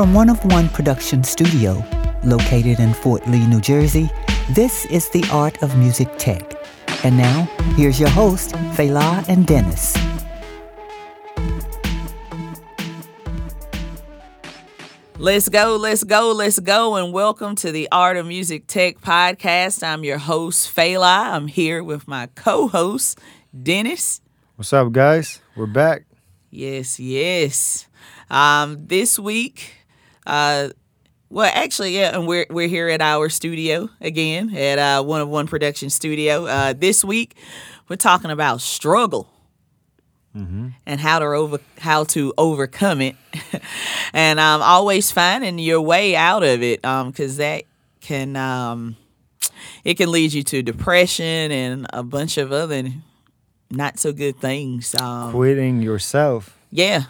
From One of One Production Studio, located in Fort Lee, New Jersey, this is the Art of Music Tech. And now, here's your host, Fela and Dennis. Let's go, let's go, let's go, and welcome to the Art of Music Tech podcast. I'm your host, Fela. I'm here with my co host, Dennis. What's up, guys? We're back. Yes, yes. Um, this week, uh, well, actually, yeah, and we're we're here at our studio again at uh, One of One Production Studio. Uh, this week, we're talking about struggle and how to over how to overcome it, and um, always finding your way out of it, because that can um, it can lead you to depression and a bunch of other not so good things. Um, Quitting yourself. yeah,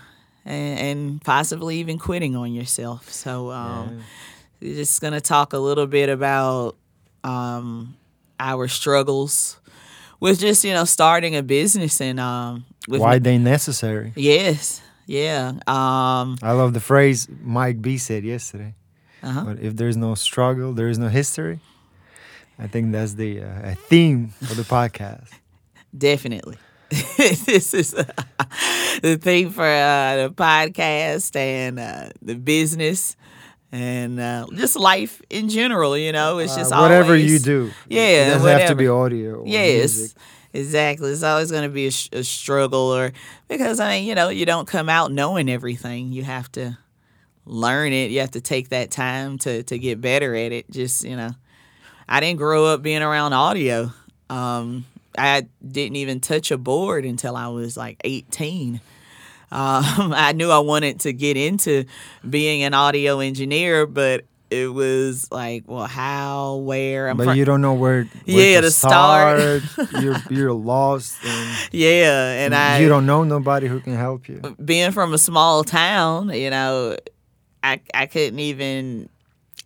and, and possibly even quitting on yourself. So, um, we're just gonna talk a little bit about um, our struggles with just you know starting a business and um, with Why they necessary? yes, yeah, um, I love the phrase Mike B said yesterday. Uh-huh. But if there's no struggle, there is no history. I think that's the uh, a theme of the podcast. definitely. this is the thing for uh, the podcast and uh, the business and uh, just life in general. You know, it's just Uh, whatever always- you do. Yeah, it doesn't have to be audio. Or Yes, music. exactly. It's always going to be a, sh- a struggle, or because I mean, you know, you don't come out knowing everything. You have to learn it. You have to take that time to to get better at it. Just you know, I didn't grow up being around audio. Um, I didn't even touch a board until I was like eighteen. Um, I knew I wanted to get into being an audio engineer, but it was like, well, how, where? I'm But fr- you don't know where, where Yeah, to to start. you're you're lost and yeah, and I you don't know nobody who can help you. being from a small town, you know, I I couldn't even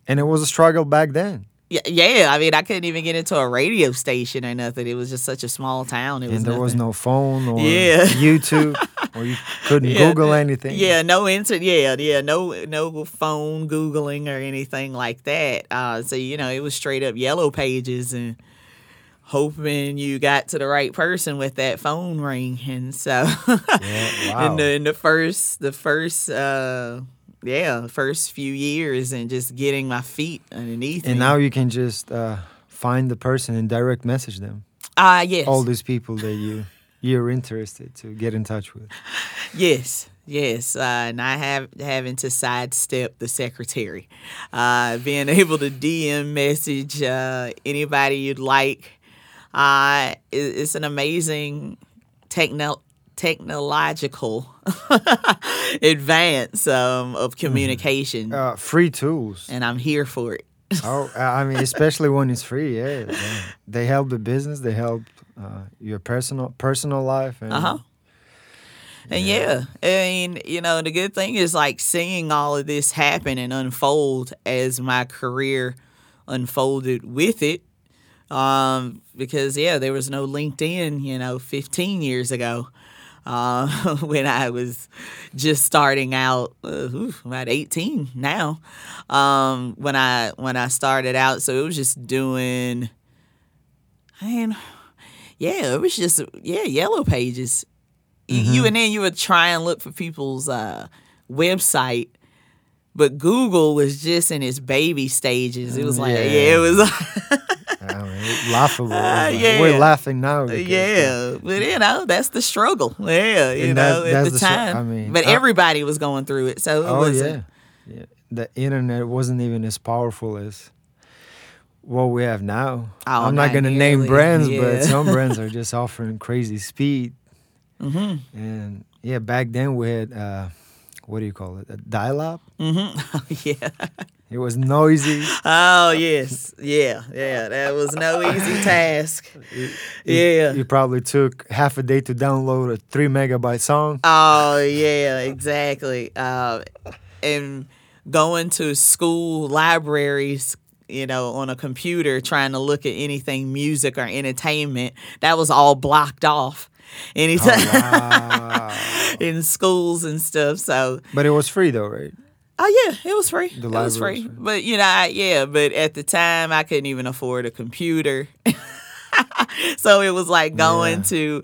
And it was a struggle back then. Yeah, yeah, I mean I couldn't even get into a radio station or nothing. It was just such a small town. It was and there was no phone or Yeah. YouTube or you couldn't Yeah, Google anything. Yeah, no internet. Yeah, yeah, no no phone googling or anything like that. Uh, so you know, it was straight up yellow pages and hoping you got to the right person with that phone ring. And so, Yeah, wow. in the in the first the first uh yeah first few years and just getting my feet underneath And me. now you can just uh, find the person and direct message them. ah yes All these people that you you're interested to get in touch with. yes yes uh, and I have having to sidestep the secretary uh being able to DM message uh anybody you'd like uh it- it's an amazing techno technological advance um, of communication Uh, free tools. and I'm here for it. oh, I mean, especially when it's free. Yeah, yeah. they help the business. They help uh, your personal personal life. And Uh huh. And yeah. I mean, you know, the good thing is like seeing all of this happen and unfold as my career unfolded with it. Um, because yeah, there was no LinkedIn, you know, 15 years ago. Uh, when I was just starting out, uh, about 18 now. Um, when I when I started out, so it was just doing, man, yeah, it was just yeah, yellow pages. Y- You and then you would try and look for people's uh, website, but Google was just in its baby stages. It was like yeah, Yeah. it was. I mean, laughable. Like, yeah. We're laughing now. because, yeah, but you know that's the struggle. Yeah, you And know that- at the the str- time. I mean, but I- everybody was going through it, so it Oh yeah, yeah. The internet wasn't even as powerful as what we have now. Oh, I'm not not gonna name brands, yeah. but some brands are just offering crazy speed. Mm-hmm. And yeah, back then we had uh, what do you call it? A dial-up. Mm-hmm. yeah. It was noisy. Oh yes, yeah, yeah. That was no easy task. Yeah. You probably took half a day to download a three megabyte song. Oh yeah, exactly. Uh, and going to school libraries, you know, on a computer trying to look at anything music or entertainment, that was all blocked off. Anytime Oh, wow. in schools and stuff. So but it was free though, right? Oh yeah, it was free. The it was library free. was free. But you know, I, yeah, but at the time I couldn't even afford a computer. so it was like going Yeah. to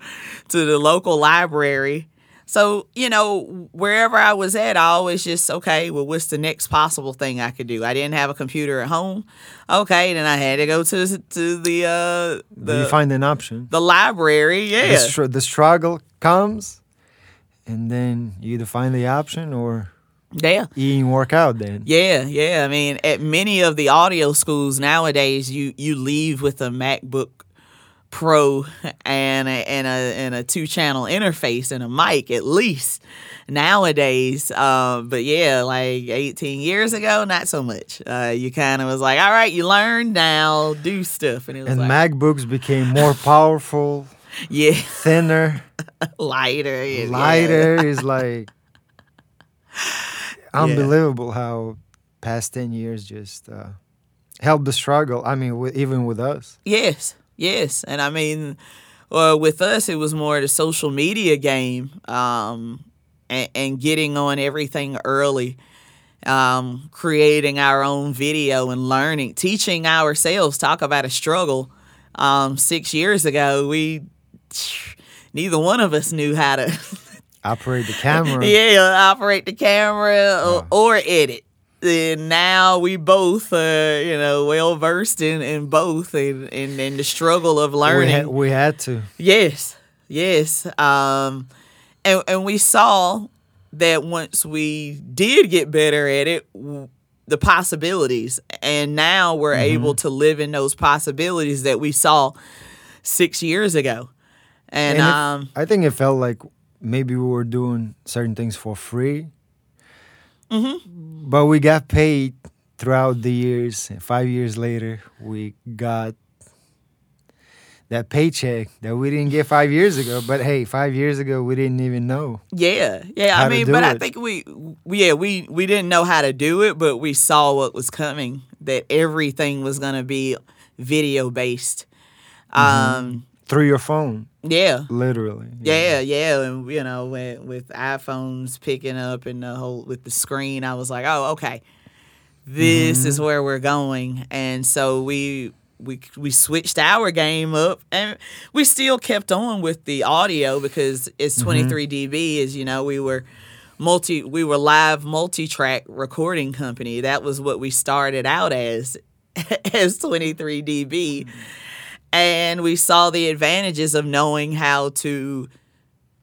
to the local library. So, you know, wherever I was at, I always just, okay, well, what's the next possible thing I could do? I didn't have a computer at home. Okay, then I had to go to to the uh Do you find an option? the library. The, Yeah. str- the struggle comes, and then you either find the option or Yeah. You didn't work out. Then Yeah, yeah. I mean, at many of the audio schools nowadays, you you leave with a MacBook Pro and a, and a and a two channel interface and a mic at least nowadays. Uh, but yeah, like 18 years ago, not so much. Uh, you kind of was like, all right, you learn now, do stuff, and it was and like, MacBooks became more powerful, yeah, thinner, lighter, yeah, lighter. Is like unbelievable how past ten years just uh, helped the struggle. I mean, with, even with us. Yes, yes, and I mean, uh, with us, it was more the social media game, um, and, and getting on everything early, um, creating our own video and learning, teaching ourselves. Talk about a struggle. Um, six years ago, we neither one of us knew how to. Operate the camera. yeah, operate the camera or, or edit. And now we both, uh, you know, well versed in, in both and in, in the struggle of we, learning. had, we had to. yes, yes. Um, and, and we saw that once we did get better at it, the possibilities. And now we're Mm-hmm. able to live in those possibilities that we saw six years ago. And, And it- um, I think it felt like maybe we were doing certain things for free. Mm-hmm. But we got paid throughout the years. Five years later, we got that paycheck that we didn't get five years ago. But hey, five years ago, we didn't even know. Yeah, yeah. I mean, but I think we, we- yeah, we we didn't know how to do it, but we saw what was coming. That everything was gonna be video based. Mm-hmm. Um, Through your phone, yeah, literally. yeah, yeah, and you know, with, with iPhones picking up and the whole with the screen, I was like, oh, okay, this is mm-hmm. where we're going, and so we. We, we switched our game up and we still kept on with the audio because it's mm-hmm. 23 dB as you know we were multi we were live multi-track recording company. That was what we started out as as 23 dB mm-hmm. And we saw the advantages of knowing how to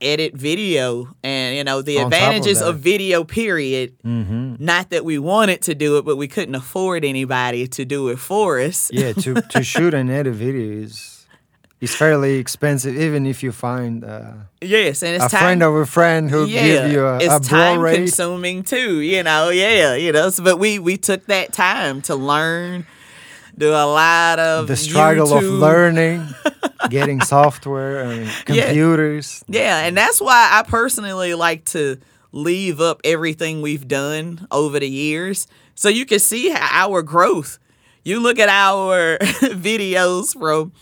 edit video and you know the On top of advantages of video period hmm not that we wanted to do it but we couldn't afford anybody to do it for us Yeah, to, to shoot and edit video is is fairly expensive, even if you find uh, yes and it's a time friend of a friend who give you a, it's a time Blu-ray. consuming too. You know, yeah, you know. So, but we we took that time to learn, do a lot of the struggle of learning, getting software and computers. Yeah, and that's why I personally like to leave up everything we've done over the years, so you can see our growth. You look at our videos from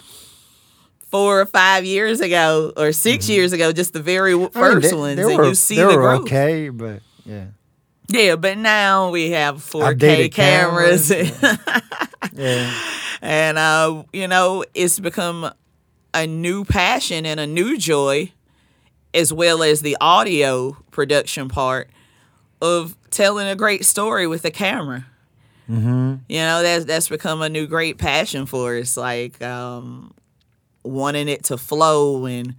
four or five years ago or 6 years ago, just the very Mm-hmm. I mean, first they- ones, they and were- you see they the were growth. okay, but yeah, Yeah, but now we have 4K cameras, cameras, yeah. and uh, you know it's become a new passion and a new joy, as well as the audio production part of telling a great story with a camera. hmm You know that's that's become a new great passion for us, like um, wanting it to flow and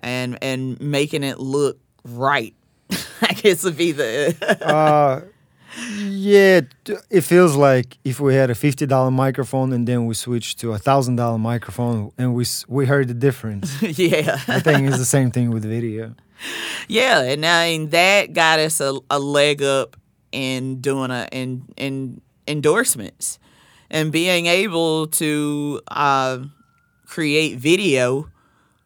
and and making it look right. I guess would be the uh, yeah, it feels like if we had a fifty dollar microphone and then we switched to a thousand dollar microphone and we we heard the difference. yeah. I think it's the same thing with video. Yeah, and I mean that got us a, a leg up in doing a in in endorsements and being able to uh, create video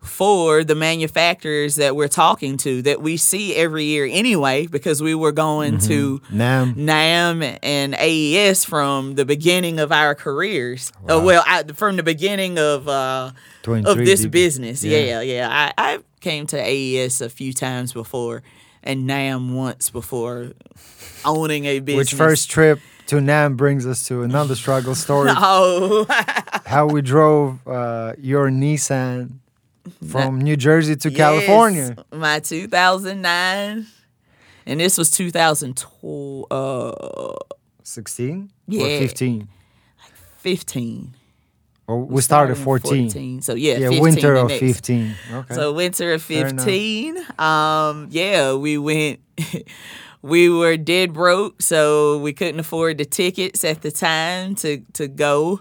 for the manufacturers that we're talking to that we see every year anyway because we were going to NAMM, NAMM and AES from the beginning of our careers. Uh, well, I, from the beginning of uh, of this dB. business. Yeah. Yeah, yeah. I, I came to AES a few times before, and NAMM once before owning a business. Which first trip to NAMM brings us to another struggle story. Oh, How we drove uh, your Nissan from New Jersey to yes, California. My 2009, and this was 2012, uh, 16 Yeah. or 15? 15. Or we started in 14. So yeah, Yeah, 15 winter of next. 15. Okay. So winter of 15. Um, yeah, we went we were dead broke, so we couldn't afford the tickets at the time to to go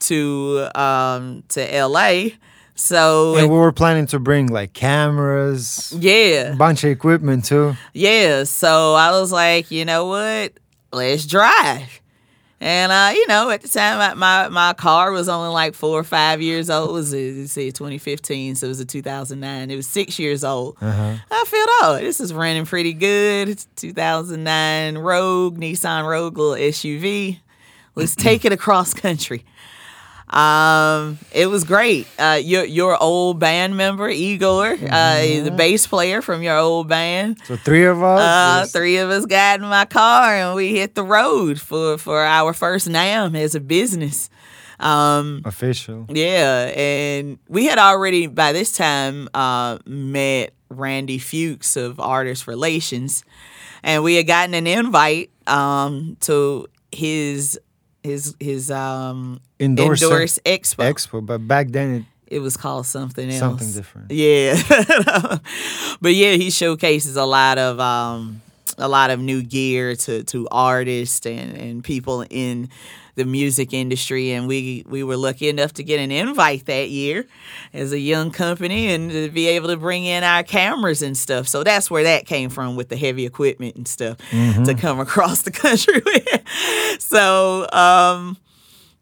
to um to LA. So and we were planning to bring like cameras, yeah. a bunch of equipment too. Yeah, so I was like, you know what? Let's drive. And uh, you know, at the time, my, my my car was only like four or five years old. It was let's see, 2015, so it was a 2009. It was six years old. Uh-huh. I felt, oh, this is running pretty good. It's 2009 Rogue, Nissan Rogue, little SUV. Let's take it across country. Um, it was great. Uh, your your old band member Igor, uh, the bass player from your old band. So three of us. Uh, three of us got in my car and we hit the road for for our first NAMM as a business. Um, official. yeah, and we had already by this time uh, met Randy Fuchs of Artist Relations, and we had gotten an invite um, to his his his um, Endorse endorse expo. Expo, but back then it it was called something else. something different. Yeah, but yeah, he showcases a lot of um, a lot of new gear to to artists and and people in the music industry, and we we were lucky enough to get an invite that year as a young company and to be able to bring in our cameras and stuff. So that's where that came from with the heavy equipment and stuff to come across the country with. So. um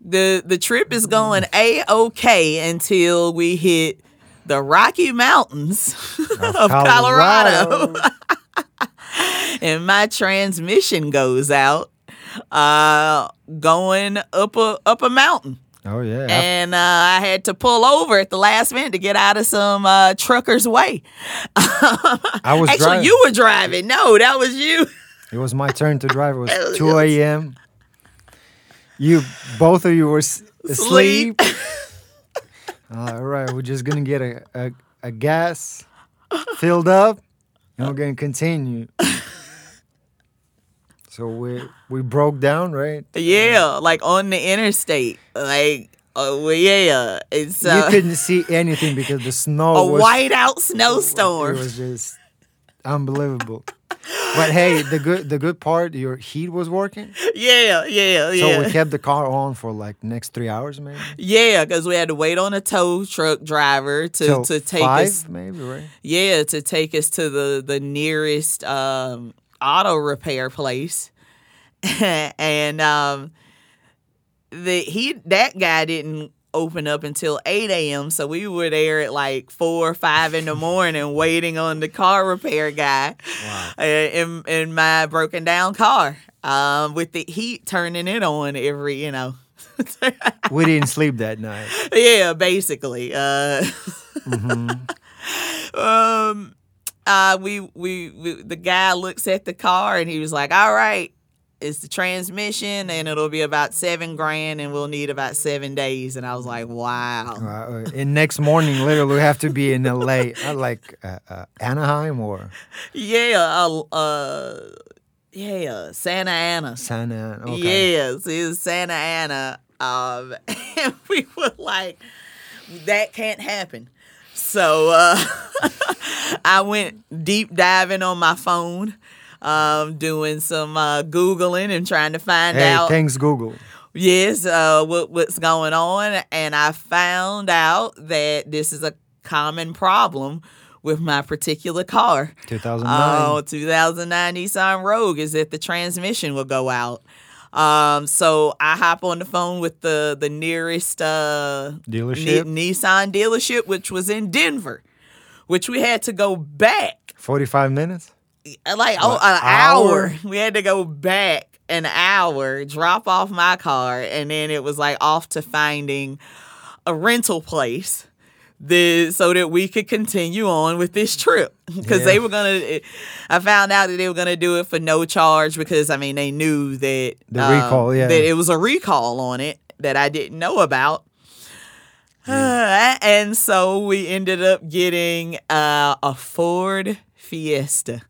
the the trip is going a okay until we hit the Rocky Mountains of Colorado, and my transmission goes out uh going up a up a mountain Oh yeah. and uh, I had to pull over at the last minute to get out of some uh, trucker's way. I was Actually, driving. you were driving. No, that was you. It was my turn to drive. It was 2 a.m. You, both of you were s- asleep. All right, we're just gonna get a, a, a gas filled up, and we're gonna continue. So we we broke down, right? Yeah, like on the interstate. Like, uh, well, yeah. It's uh, you couldn't see anything because the snow a was whiteout It snowstorm. It was just unbelievable. But hey, the good the good part, your heat was working, Yeah, yeah, yeah. so we kept the car on for like next three hours, maybe. yeah, because we had to wait on a tow truck driver to, to take five, us. maybe, right? Yeah, to take us to the the nearest um, auto repair place, and um, the he that guy didn't open up until eight a.m. So we were there at like four or five in the morning waiting on the car repair guy uh, in in my broken down car um, with the heat turning it on every you know. We didn't sleep that night. yeah, basically. Uh, um, uh, we, we we the guy looks at the car and he was like, "All right, it's the transmission and it'll be about seven grand and we'll need about seven days." And I was like, "Wow." Uh, and next morning, literally, we have to be in LA, uh, like uh, uh, Anaheim or Yeah, uh, uh, yeah, Santa Ana. Santa. Ana. Okay. Yes, it was Santa Ana. Um, and we were like, that can't happen. So uh, I went deep diving on my phone, um, doing some uh, Googling and trying to find Hey, out. thanks Google. Yes, uh, what, what's going on. And I found out that this is a common problem with my particular car. 2009. Oh, 2009 Nissan Rogue is that the transmission will go out. Um, so I hop on the phone with the the nearest uh, Dealership? Ni- Nissan dealership, which was in Denver, which we had to go back 45 minutes. like oh What, an hour. hour? We had to go back an hour, drop off my car, and then it was like off to finding a rental place the so that we could continue on with this trip because Yeah. they were gonna. I found out that they were gonna do it for no charge because I mean they knew that The um, recall, yeah. that it was a recall on it that I didn't know about. and so we ended up getting uh, a Ford Fiesta.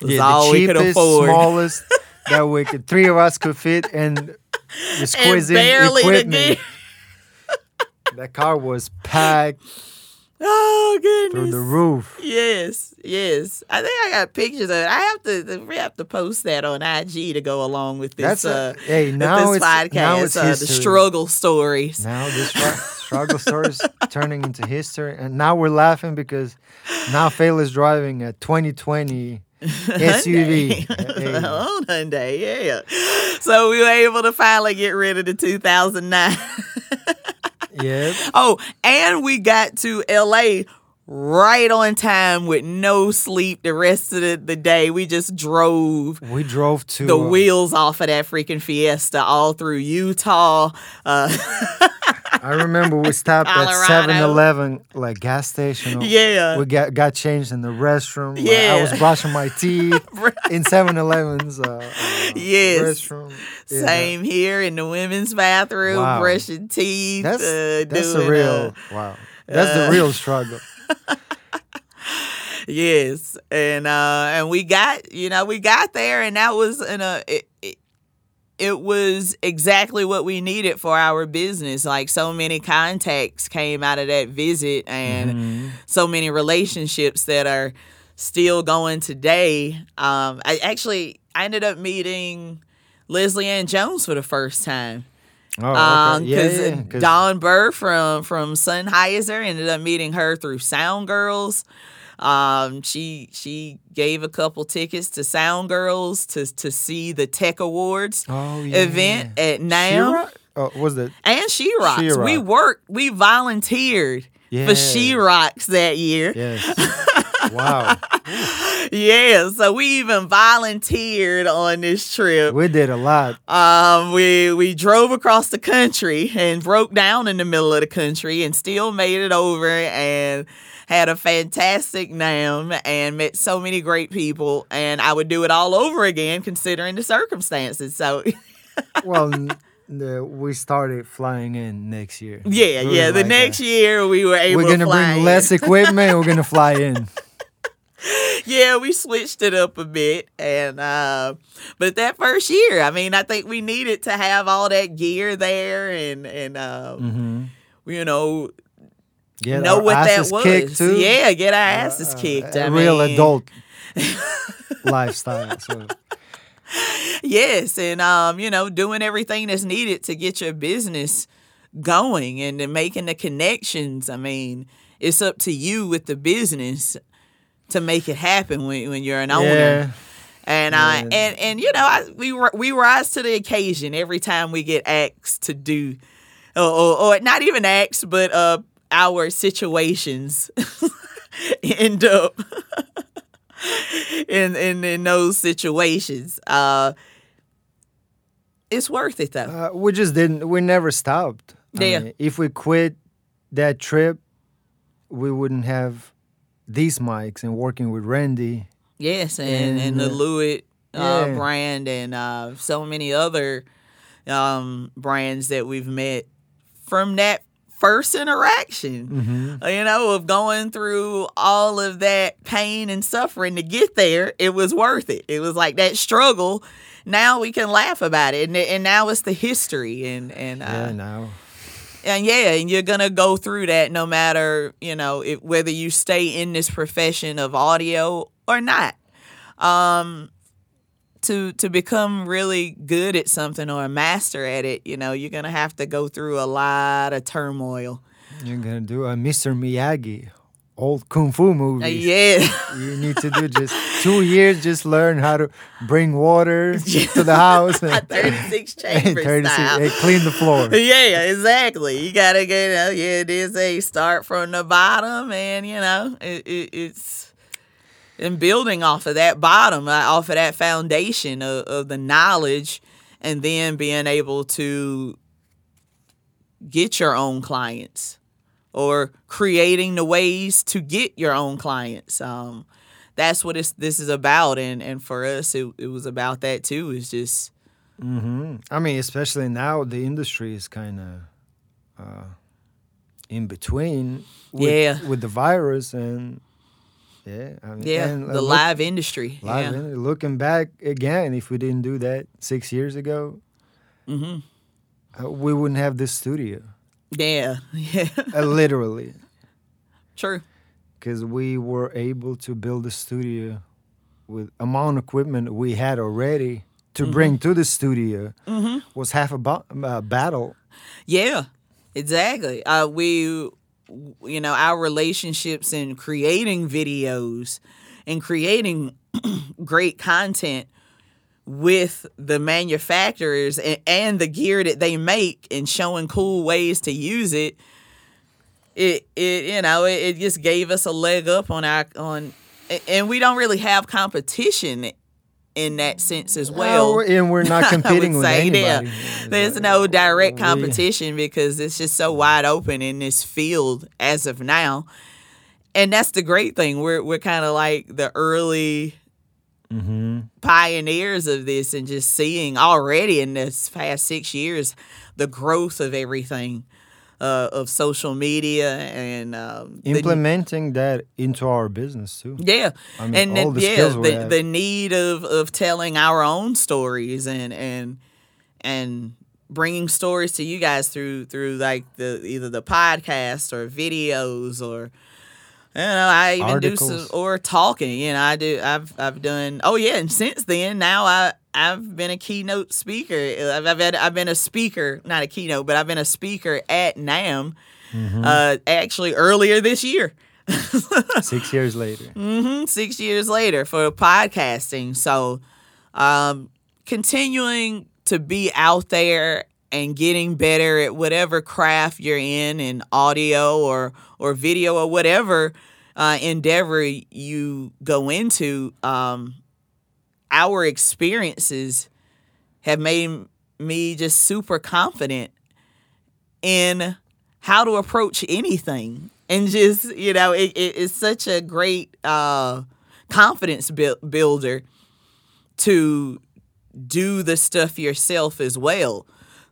Was Yeah, all the we could cheapest, afford. smallest that we could, three of us could fit, and exquisite barely the equipment. That car was packed Oh goodness! through the roof. Yes, yes. I think I got pictures of it. I have to we have to post that on IG to go along with this. That's a- uh, hey, now this it's- podcast. now it's uh, the struggle stories. Now this struggle stories turning into history, and now we're laughing because now Phil is driving a 2020 SUV. Hey, on Hyundai, yeah. So we were able to finally get rid of the 2009. Yeah, oh, and we got to LA right on time with no sleep the rest of the, the day. We just drove we drove to the uh, wheels off of that freaking Fiesta all through Utah. Uh, I remember we stopped at 7-Eleven, like gas station. Yeah. we got got changed in the restroom. Like, I was brushing my teeth in 7-Eleven's uh, uh, Yes. restroom. Yeah, Same here in the women's bathroom, Wow. brushing teeth. That's uh, that's doing, the real uh, wow. That's the real struggle. yes, and uh, and we got you know we got there, and that was in a it, it, it was exactly what we needed for our business. Like so many contacts came out of that visit, and Mm-hmm. so many relationships that are still going today. Um, I actually I ended up meeting Leslie Ann Jones for the first time. Oh, Um, okay. yeah, because yeah, 'cause- Dawn Birr from from Sennheiser ended up meeting her through Sound Girls. Um, she she gave a couple tickets to Sound Girls to to see the Tech Awards oh, yeah. event at NAMM. She-Rock? Oh, was that? And She Rocks. We She-Rock. worked, we volunteered for She Rocks that year. Yes. wow. Yeah, so we even volunteered on this trip. We did a lot. Um, we we drove across the country and broke down in the middle of the country and still made it over and had a fantastic NAMM and met so many great people and I would do it all over again considering the circumstances. So Well, the, we started flying in next year. yeah, yeah. The like next that. year we were able We're gonna bring in. less equipment. We're gonna fly in. yeah, we switched it up a bit, and uh, but that first year, I mean, I think we needed to have all that gear there, and and uh, Mm-hmm. you know Get know our what that was. kicked too. Yeah, get our asses Uh, kicked. A I real mean, adult lifestyle. So Yes, and um, you know, doing everything that's needed to get your business going and then making the connections. I mean, it's up to you with the business to make it happen when when you're an owner. yeah, And I and and you know I, we we rise to the occasion every time we get asked to do, or, or, or not even asked, but uh our situations end up in in in those situations. Uh, it's worth it though. uh, we just didn't. We never stopped. I Yeah. mean, if we quit that trip, we wouldn't have these mics and working with Randy. Yes, and and the And, uh, Lewitt uh, yeah. brand and uh, so many other um, brands that we've met from that first interaction. Mm-hmm. You know, of going through all of that pain and suffering to get there, it was worth it. It was like that struggle. Now we can laugh about it, and and now it's the history, and and uh, Yeah, now. and yeah, and you're gonna go through that no matter you know if, whether you stay in this profession of audio or not. Um, to to become really good at something or a master at it, you know, you're gonna have to go through a lot of turmoil. You're gonna do a Mr. Miyagi, old kung fu Uh, movies. yeah, You need to do just two years, just learn how to bring water to the house and, 36 and chamber 36 style. and clean the floor. Yeah, exactly. You gotta get uh, yeah. It is a start from the bottom, and you know it, it, it's and building off of that bottom, uh, off of that foundation of, of the knowledge, and then being able to get your own clients or creating the ways to get your own clients. Um, that's what it's, this is about, and and for us, it, it was about that too. It's just hmm I mean, especially now, the industry is kind of uh, in between. With, Yeah. With the virus and yeah, I mean, yeah, uh, the look- live industry. live yeah. in- looking back again, if we didn't do that six years ago, hmm uh, we wouldn't have this studio. Yeah, yeah, uh, literally, true. because we were able to build a studio with amount of equipment we had already to Mm-hmm. bring to the studio was half a ba- uh, battle. Yeah, exactly. Uh, we, you know, our relationships in creating videos and creating great content with the manufacturers and, and the gear that they make and showing cool ways to use it. It, it you know, it, it just gave us a leg up on our on, and we don't really have competition in that sense as well. And we're not competing with anybody. There's no direct we- competition because it's just so wide open in this field as of now. And that's the great thing. We're we're kind of like the early Mm-hmm. pioneers of this and just seeing already in this past six years the growth of everything uh, of social media and um, the- Implementing that into our business too. yeah, I mean, and all then, the yeah, the, the need of of telling our own stories and and and bringing stories to you guys through through like the either the podcast or videos or you know I even do some or talking. You know I do I've I've done oh yeah and since then now I. I've been a keynote speaker. I've, I've, had, I've been a speaker, not a keynote, but I've been a speaker at NAMM Mm-hmm. uh, actually earlier this year. Six years later. hmm six years later for podcasting. So, um, continuing to be out there and getting better at whatever craft you're in, in audio or or video or whatever uh, endeavor you go into. Um, our experiences have made me just super confident in how to approach anything and just you know it, it, it's such a great uh, confidence buil- builder to do the stuff yourself as well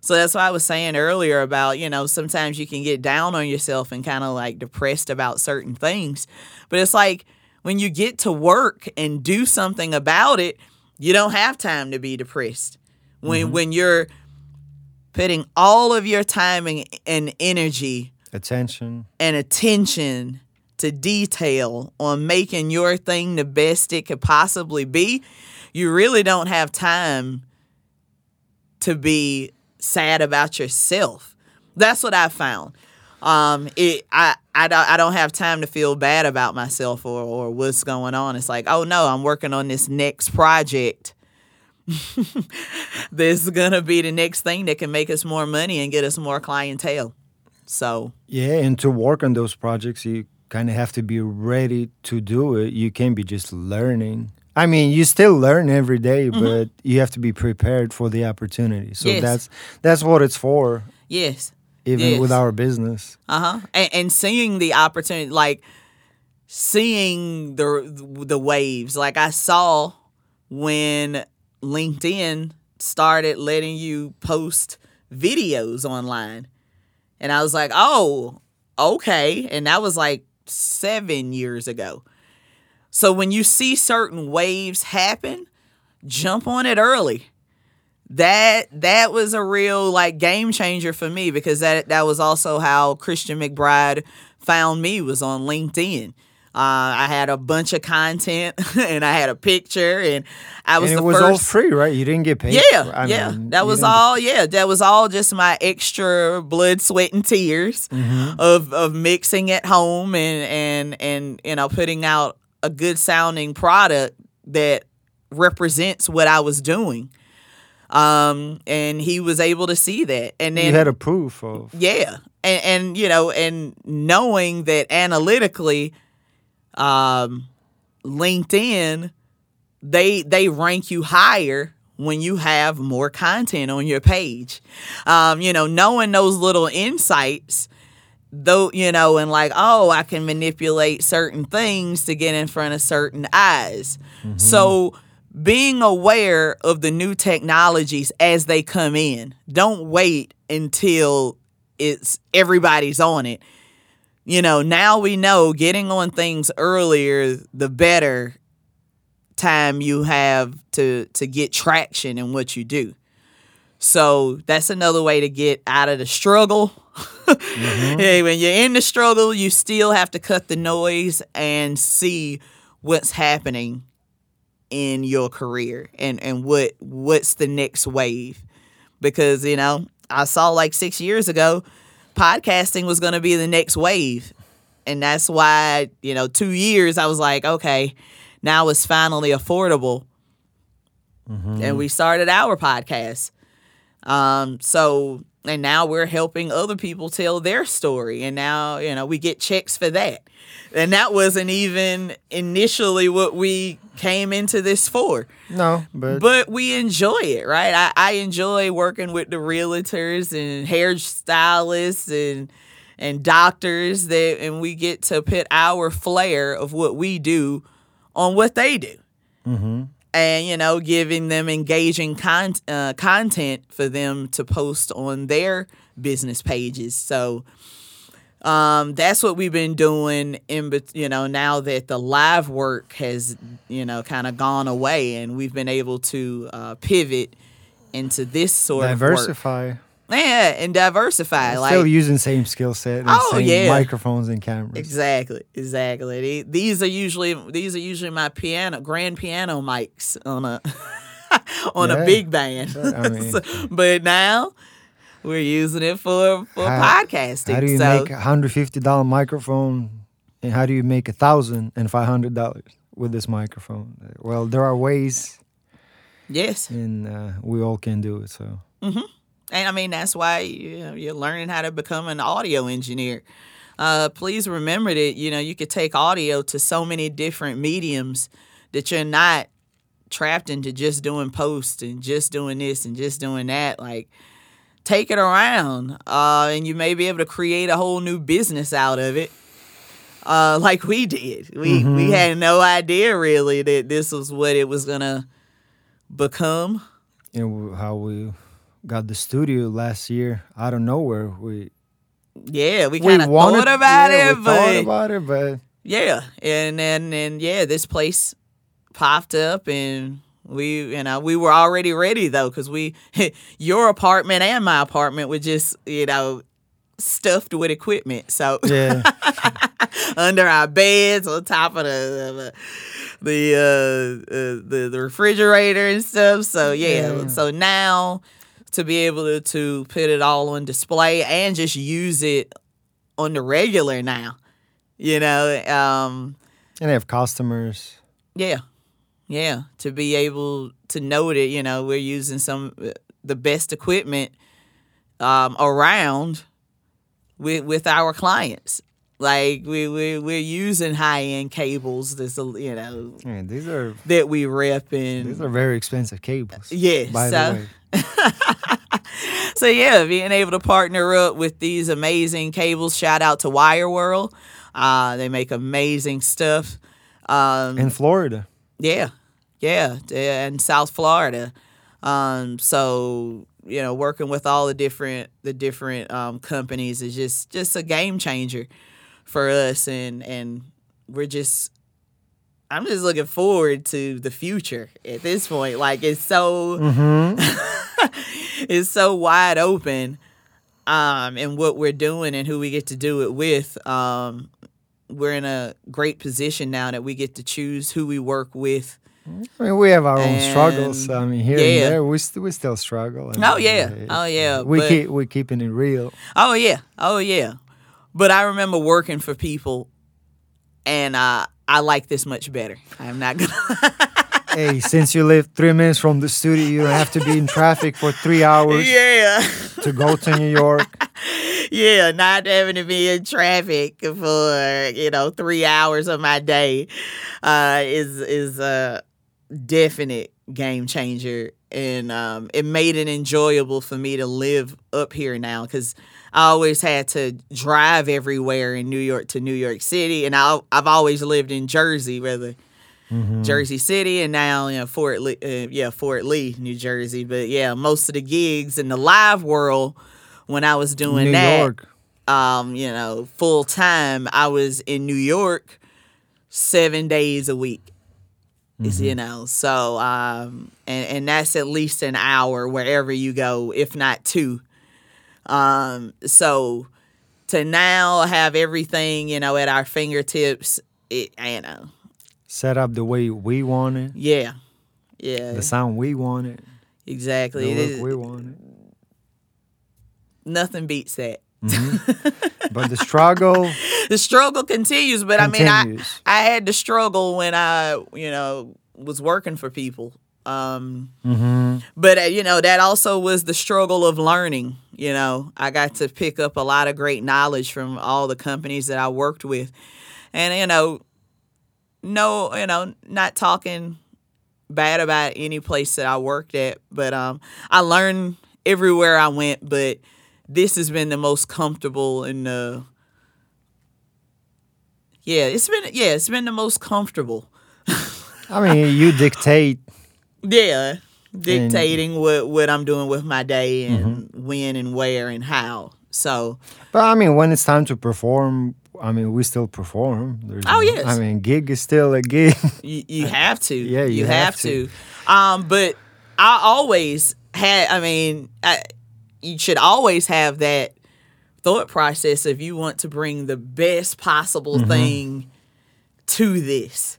so that's why i was saying earlier about you know sometimes you can get down on yourself and kind of like depressed about certain things. But it's like when you get to work and do something about it you don't have time to be depressed. When mm-hmm. when you're putting all of your time and, and energy Attention. and attention to detail on making your thing the best it could possibly be, you really don't have time to be sad about yourself. That's what I found. Um, it I, I don't I don't have time to feel bad about myself or, or what's going on. It's like, oh no, I'm working on this next project. this is gonna be the next thing that can make us more money and get us more clientele. So Yeah, and to work on those projects, you kind of have to be ready to do it. You can't be just learning. I mean, you still learn every day, but you have to be prepared for the opportunity. So Mm-hmm. Yes. that's that's what it's for, yes, even with our business. Uh huh. And, and seeing the opportunity, like seeing the the waves, like I saw when LinkedIn started letting you post videos online, and I was like, oh, okay, and that was like seven years ago. So when you see certain waves happen, jump on it early that that was a real like game changer for me because that that was also how Christian McBride found me was on LinkedIn. Uh, I had a bunch of content and I had a picture and I was and it was first. all free, right? You didn't get paid. Yeah, I yeah. mean, that was all. Yeah, that was all just my extra blood, sweat, and tears Mm-hmm. of of mixing at home and and and you know putting out a good sounding product that represents what I was doing. Um, and he was able to see that, and then You had a proof of. yeah, and and you know, and knowing that analytically, um, LinkedIn, they they rank you higher when you have more content on your page. Um, you know, knowing those little insights though you know and like oh i can manipulate certain things to get in front of certain eyes. Mm-hmm. So being aware of the new technologies as they come in don't wait until it's everybody's on it. You know now we know getting on things earlier the better time you have to to get traction in what you do so that's another way to get out of the struggle. Mm-hmm. Hey, when you're in the struggle, you still have to cut the noise and see what's happening in your career and, and what what's the next wave. Because, you know, I saw like six years ago, podcasting was gonna be the next wave. And that's why, you know, two years I was like, okay, now it's finally affordable. Mm-hmm. And we started our podcast. Um, so and now we're helping other people tell their story, and now you know we get checks for that. And that wasn't even initially what we came into this for, No, but, but we enjoy it, right? I, I enjoy working with the realtors and hairstylists and and doctors that, and we get to put our flair of what we do on what they do and you know giving them engaging con- uh, content for them to post on their business pages so um, that's what we've been doing in you know now that the live work has you know kind of gone away and we've been able to uh, pivot into this sort diversify. of work yeah and diversify like Still using same skill set and Oh, same yeah. microphones and cameras. Exactly, exactly. These are usually these are usually my piano grand piano mics on a on Yeah. a big band. I mean- So- but now we're using it for for How- podcasting. How do you so make a hundred fifty dollar microphone, and how do you make a thousand and five hundred dollars with this microphone? Well, there are ways, yes, and uh, we all can do it. So and I mean that's why you know, you're learning how to become an audio engineer. Uh, please remember that you know you could take audio to so many different mediums that you're not trapped into just doing posts and just doing this and just doing that. Like take it around, uh, and you may be able to create a whole new business out of it. Uh, like we did. We we had no idea really that this was what it was gonna become. and how we got the studio last year out of nowhere. We Yeah, we kind of thought about yeah, it, we but thought about it, but yeah, and and and yeah, this place popped up, and we you know we were already ready though, because we your apartment and my apartment were just you know stuffed with equipment, so yeah, under our beds, on top of the the uh, uh, the, the refrigerator and stuff. So yeah, Yeah. so now to be able to, to put it all on display and just use it on the regular now, you know, um, and they have customers. yeah, yeah, to be able to know that you know we're using some uh, the best equipment um, around with with our clients. Like we we we're using high end cables. This you know Yeah, these are that we rep in. these are very expensive cables. yeah. by so the way. so yeah, being able to partner up with these amazing cables. Shout out to Wire World. Uh, they make amazing stuff. Um, In Florida, Yeah, yeah, yeah, in South Florida. Um, so you know, working with all the different the different um, companies is just just a game changer for us, and and we're just. I'm just looking forward to the future at this point. Like it's so it's so wide open um and what we're doing and who we get to do it with. Um we're in a great position now that we get to choose who we work with. I mean, we have our own struggles. I mean, here yeah. and there, we st- we still struggle. and, Oh, yeah. uh, Oh, yeah, We but- keep we keeping it real. Oh yeah. Oh yeah. But I remember working for people and uh I like this much better. I'm not gonna hey, since you live three minutes from the studio, you don't have to be in traffic for three hours Yeah. to go to New York. yeah, not having to be in traffic for you know three hours of my day uh, is is a definite game changer, and um, it made it enjoyable for me to live up here now because I always had to drive everywhere in New York to New York City, and I, I've always lived in Jersey, rather Jersey City, and now you know Fort Lee, uh, yeah Fort Lee, New Jersey. But yeah, most of the gigs in the live world when I was doing New that, York. um, you know, full time, I was in New York seven days a week. Is You know, so um, and and that's at least an hour wherever you go, if not two. Um, so to now have everything, you know, at our fingertips, it, you know, Set up the way we want it, yeah, yeah, the sound we want it, exactly. the look we want it. nothing beats that. But the struggle, the struggle continues, but I mean, I I had to struggle when I you know was working for people. Um, mhm, but uh, you know that also was the struggle of learning. You know, I got to pick up a lot of great knowledge from all the companies that I worked with, and you know, no, you know, not talking bad about any place that I worked at, but um, I learned everywhere I went. But this has been the most comfortable and uh, yeah, it's been yeah, it's been the most comfortable. I mean, you dictate. Yeah, dictating what what I'm doing with my day and when and where and how. So But I mean, when it's time to perform, I mean, we still perform. There's Oh, no- yes. I mean, gig is still a gig. you, you have to. Yeah, you have have, to. to. Um, but I always had. I mean, I, you should always have that thought process if you want to bring the best possible Mm-hmm. thing to this.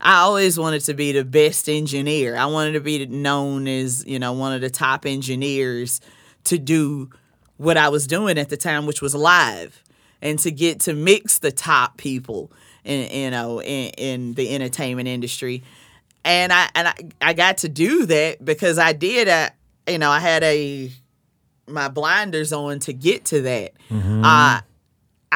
I always wanted to be the best engineer. I wanted to be known as, you know, one of the top engineers to do what I was doing at the time, which was live, and to get to mix the top people in, you know, in, in the entertainment industry. And I and I, I got to do that because I did. I, you know, I had a my blinders on to get to that. Uh,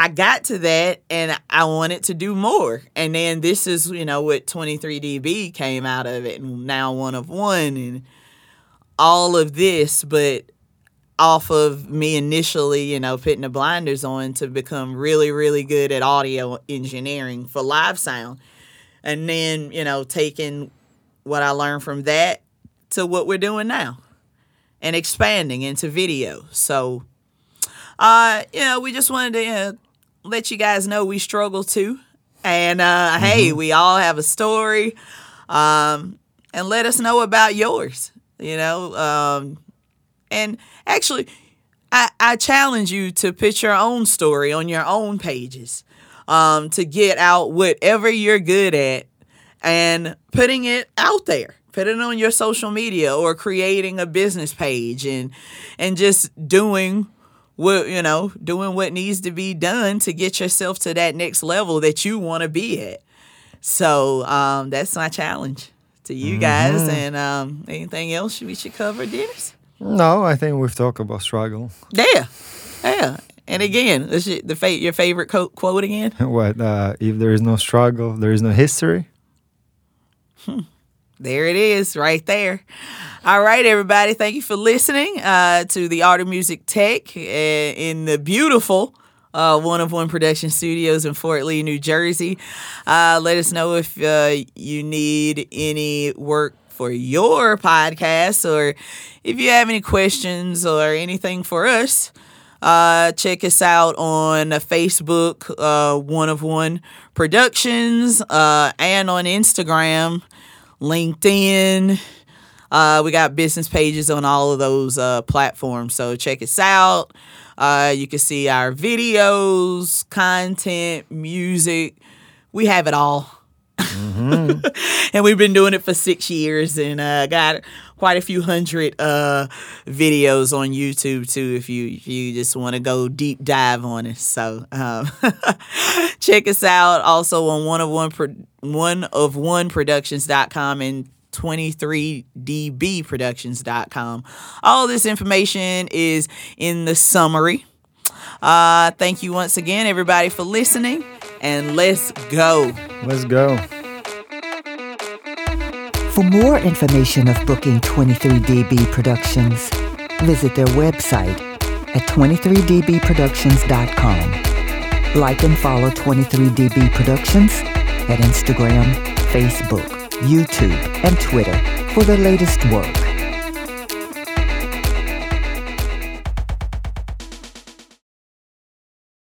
I got to that and I wanted to do more. And then this is, you know, what 23DB came out of it and now one of one and all of this, but off of me initially, you know, putting the blinders on to become really, really good at audio engineering for live sound. And then, you know, taking what I learned from that to what we're doing now and expanding into video. So, uh, you know, we just wanted to uh, let you guys know we struggle too. And uh, hey, we all have a story. Um, and let us know about yours, you know. Um, and actually, I, I challenge you to put your own story on your own pages um, to get out whatever you're good at and putting it out there. Put it on your social media or creating a business page and and just doing what you know, doing what needs to be done to get yourself to that next level that you want to be at. So um, that's my challenge to you guys. And um, anything else we should cover, Dennis? no, I think we've talked about struggle. Yeah, yeah. And again, this is the fa- your favorite co- quote again. What? Uh, if there is no struggle, there is no history. There it is, right there. All right, everybody. Thank you for listening uh, to the Art of Music Tech uh, in the beautiful uh, One of One Production Studios in Fort Lee, New Jersey. Uh, let us know if uh, you need any work for your podcast or if you have any questions or anything for us. Uh, check us out on Facebook, uh, One of One Productions, uh, and on Instagram, LinkedIn. Uh, we got business pages on all of those uh, platforms, so check us out. Uh, you can see our videos, content, music. We have it all. and we've been doing it for six years and uh, got quite a few hundred uh, videos on YouTube too. If you if you just want to go deep dive on it, so um, check us out. Also on one of one pro- one of one productions.com and 23dbproductions.com. All this information is in the summary. Uh, thank you once again, everybody, for listening, and let's go. Let's go. For more information of booking 23DB Productions, visit their website at 23dbproductions.com. Like and follow 23db Productions at Instagram, Facebook, YouTube, and Twitter for the latest work.